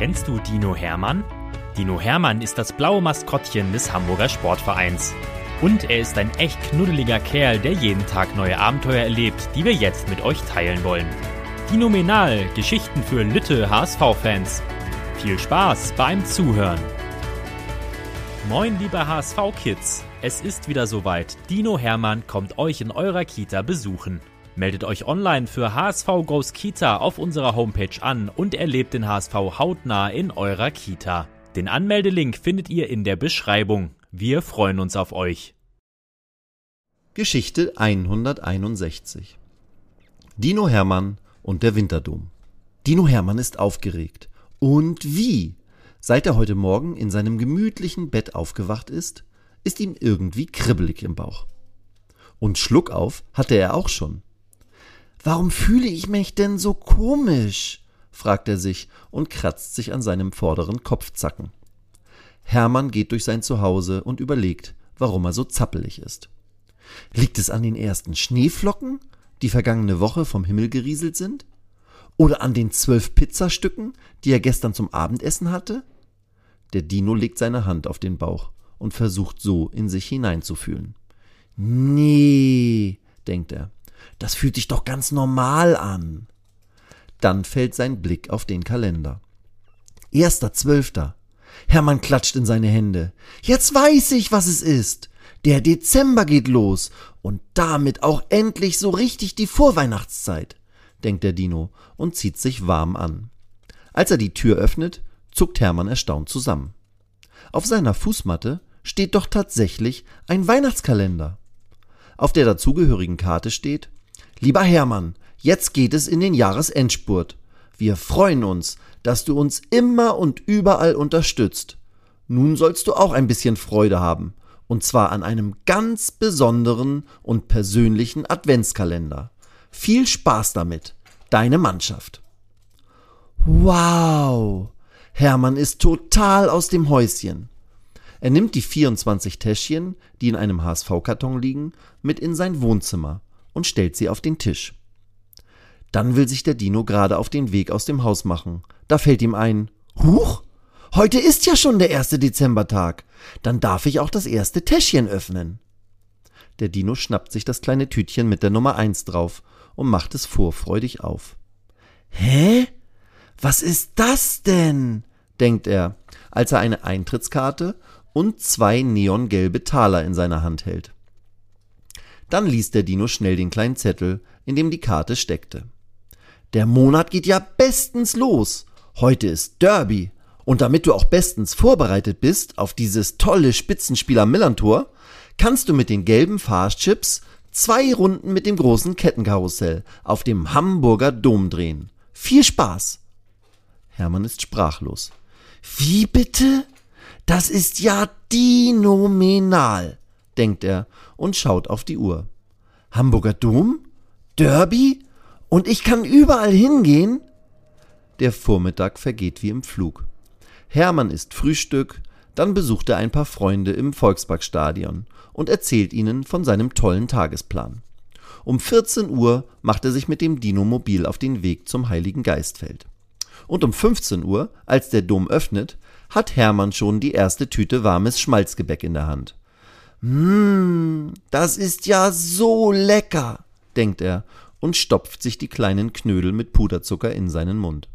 Kennst du Dino Hermann? Dino Hermann ist das blaue Maskottchen des Hamburger Sportvereins. Und er ist ein echt knuddeliger Kerl, der jeden Tag neue Abenteuer erlebt, die wir jetzt mit euch teilen wollen. Dinomenal, Geschichten für Lütte HSV-Fans. Viel Spaß beim Zuhören. Moin, liebe HSV-Kids. Es ist wieder soweit. Dino Hermann kommt euch in eurer Kita besuchen. Meldet euch online für HSV Goes Kita auf unserer Homepage an und erlebt den HSV hautnah in eurer Kita. Den Anmeldelink findet ihr in der Beschreibung. Wir freuen uns auf euch. Geschichte 161 Dino Hermann und der Winterdom. Dino Hermann ist aufgeregt. Und wie? Seit er heute Morgen in seinem gemütlichen Bett aufgewacht ist, ist ihm irgendwie kribbelig im Bauch. Und Schluck auf hatte er auch schon. Warum fühle ich mich denn so komisch? fragt er sich und kratzt sich an seinem vorderen Kopfzacken. Hermann geht durch sein Zuhause und überlegt, warum er so zappelig ist. Liegt es an den ersten Schneeflocken, die vergangene Woche vom Himmel gerieselt sind? Oder an den zwölf Pizzastücken, die er gestern zum Abendessen hatte? Der Dino legt seine Hand auf den Bauch und versucht so in sich hineinzufühlen. Nee, denkt er, das fühlt sich doch ganz normal an. Dann fällt sein Blick auf den Kalender. Erster Zwölfter. Hermann klatscht in seine Hände. Jetzt weiß ich, was es ist. Der Dezember geht los und damit auch endlich so richtig die Vorweihnachtszeit, denkt der Dino und zieht sich warm an. Als er die Tür öffnet, zuckt Hermann erstaunt zusammen. Auf seiner Fußmatte steht doch tatsächlich ein Weihnachtskalender. Auf der dazugehörigen Karte steht Lieber Hermann, jetzt geht es in den Jahresendspurt. Wir freuen uns, dass du uns immer und überall unterstützt. Nun sollst du auch ein bisschen Freude haben, und zwar an einem ganz besonderen und persönlichen Adventskalender. Viel Spaß damit, deine Mannschaft. Wow! Hermann ist total aus dem Häuschen. Er nimmt die 24 Täschchen, die in einem HSV-Karton liegen, mit in sein Wohnzimmer und stellt sie auf den Tisch. Dann will sich der Dino gerade auf den Weg aus dem Haus machen. Da fällt ihm ein, Huch, heute ist ja schon der erste Dezembertag. Dann darf ich auch das erste Täschchen öffnen. Der Dino schnappt sich das kleine Tütchen mit der Nummer eins drauf und macht es vorfreudig auf. Hä? Was ist das denn? denkt er, als er eine Eintrittskarte und zwei neongelbe Taler in seiner Hand hält. Dann ließ der Dino schnell den kleinen Zettel, in dem die Karte steckte. Der Monat geht ja bestens los. Heute ist Derby. Und damit du auch bestens vorbereitet bist auf dieses tolle Spitzenspieler Millantor, kannst du mit den gelben Fahrchips zwei Runden mit dem großen Kettenkarussell auf dem Hamburger Dom drehen. Viel Spaß! Hermann ist sprachlos. Wie bitte? Das ist ja dinominal denkt er und schaut auf die Uhr. Hamburger Dom? Derby? Und ich kann überall hingehen? Der Vormittag vergeht wie im Flug. Hermann isst Frühstück, dann besucht er ein paar Freunde im Volksparkstadion und erzählt ihnen von seinem tollen Tagesplan. Um 14 Uhr macht er sich mit dem Dinomobil auf den Weg zum Heiligen Geistfeld. Und um 15 Uhr, als der Dom öffnet, hat Hermann schon die erste Tüte warmes Schmalzgebäck in der Hand. Mmm, das ist ja so lecker, denkt er und stopft sich die kleinen Knödel mit Puderzucker in seinen Mund.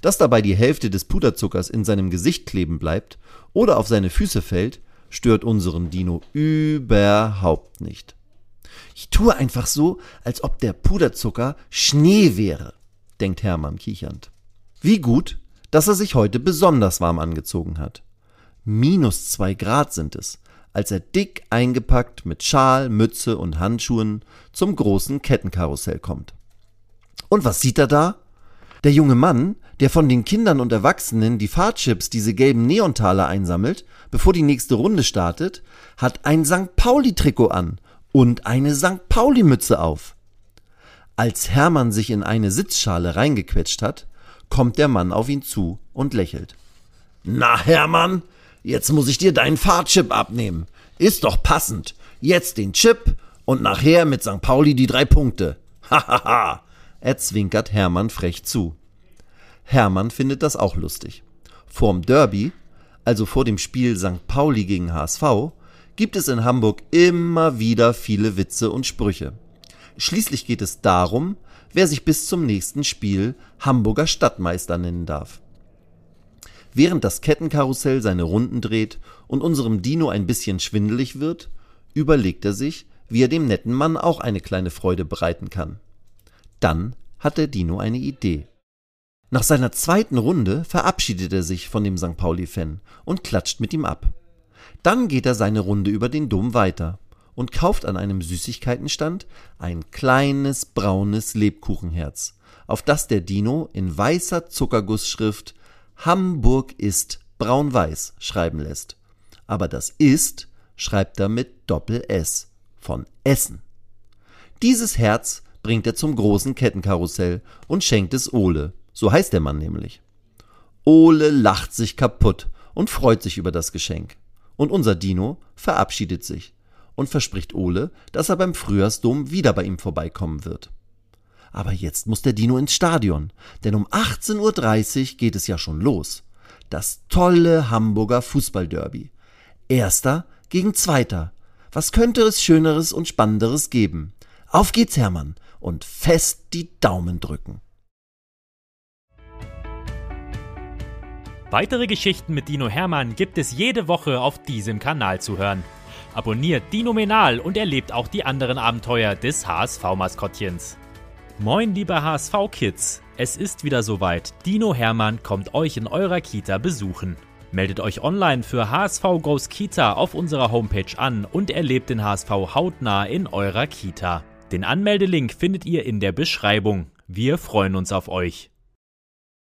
Dass dabei die Hälfte des Puderzuckers in seinem Gesicht kleben bleibt oder auf seine Füße fällt, stört unseren Dino überhaupt nicht. Ich tue einfach so, als ob der Puderzucker Schnee wäre, denkt Hermann kichernd. Wie gut, dass er sich heute besonders warm angezogen hat. Minus zwei Grad sind es, als er dick eingepackt mit Schal, Mütze und Handschuhen zum großen Kettenkarussell kommt. Und was sieht er da? Der junge Mann, der von den Kindern und Erwachsenen die Fahrchips, diese gelben Neontaler einsammelt, bevor die nächste Runde startet, hat ein St. Pauli-Trikot an und eine St. Pauli-Mütze auf. Als Hermann sich in eine Sitzschale reingequetscht hat, kommt der Mann auf ihn zu und lächelt. Na, Hermann, Jetzt muss ich dir deinen Fahrchip abnehmen. Ist doch passend. Jetzt den Chip und nachher mit St. Pauli die drei Punkte. Hahaha. er zwinkert Hermann frech zu. Hermann findet das auch lustig. Vorm Derby, also vor dem Spiel St. Pauli gegen HSV, gibt es in Hamburg immer wieder viele Witze und Sprüche. Schließlich geht es darum, wer sich bis zum nächsten Spiel Hamburger Stadtmeister nennen darf. Während das Kettenkarussell seine Runden dreht und unserem Dino ein bisschen schwindelig wird, überlegt er sich, wie er dem netten Mann auch eine kleine Freude bereiten kann. Dann hat der Dino eine Idee. Nach seiner zweiten Runde verabschiedet er sich von dem St. Pauli-Fan und klatscht mit ihm ab. Dann geht er seine Runde über den Dom weiter und kauft an einem Süßigkeitenstand ein kleines braunes Lebkuchenherz, auf das der Dino in weißer Zuckergussschrift Hamburg ist braun-weiß schreiben lässt. Aber das ist schreibt er mit Doppel S von Essen. Dieses Herz bringt er zum großen Kettenkarussell und schenkt es Ole, so heißt der Mann nämlich. Ole lacht sich kaputt und freut sich über das Geschenk. Und unser Dino verabschiedet sich und verspricht Ole, dass er beim Frühjahrsdom wieder bei ihm vorbeikommen wird. Aber jetzt muss der Dino ins Stadion, denn um 18.30 Uhr geht es ja schon los. Das tolle Hamburger Fußballderby. Erster gegen Zweiter. Was könnte es Schöneres und Spannenderes geben? Auf geht's, Hermann, und fest die Daumen drücken. Weitere Geschichten mit Dino Hermann gibt es jede Woche auf diesem Kanal zu hören. Abonniert Dino Menal und erlebt auch die anderen Abenteuer des HSV-Maskottchens. Moin, liebe HSV-Kids! Es ist wieder soweit. Dino Hermann kommt euch in eurer Kita besuchen. Meldet euch online für HSV Goes Kita auf unserer Homepage an und erlebt den HSV hautnah in eurer Kita. Den Anmeldelink findet ihr in der Beschreibung. Wir freuen uns auf euch.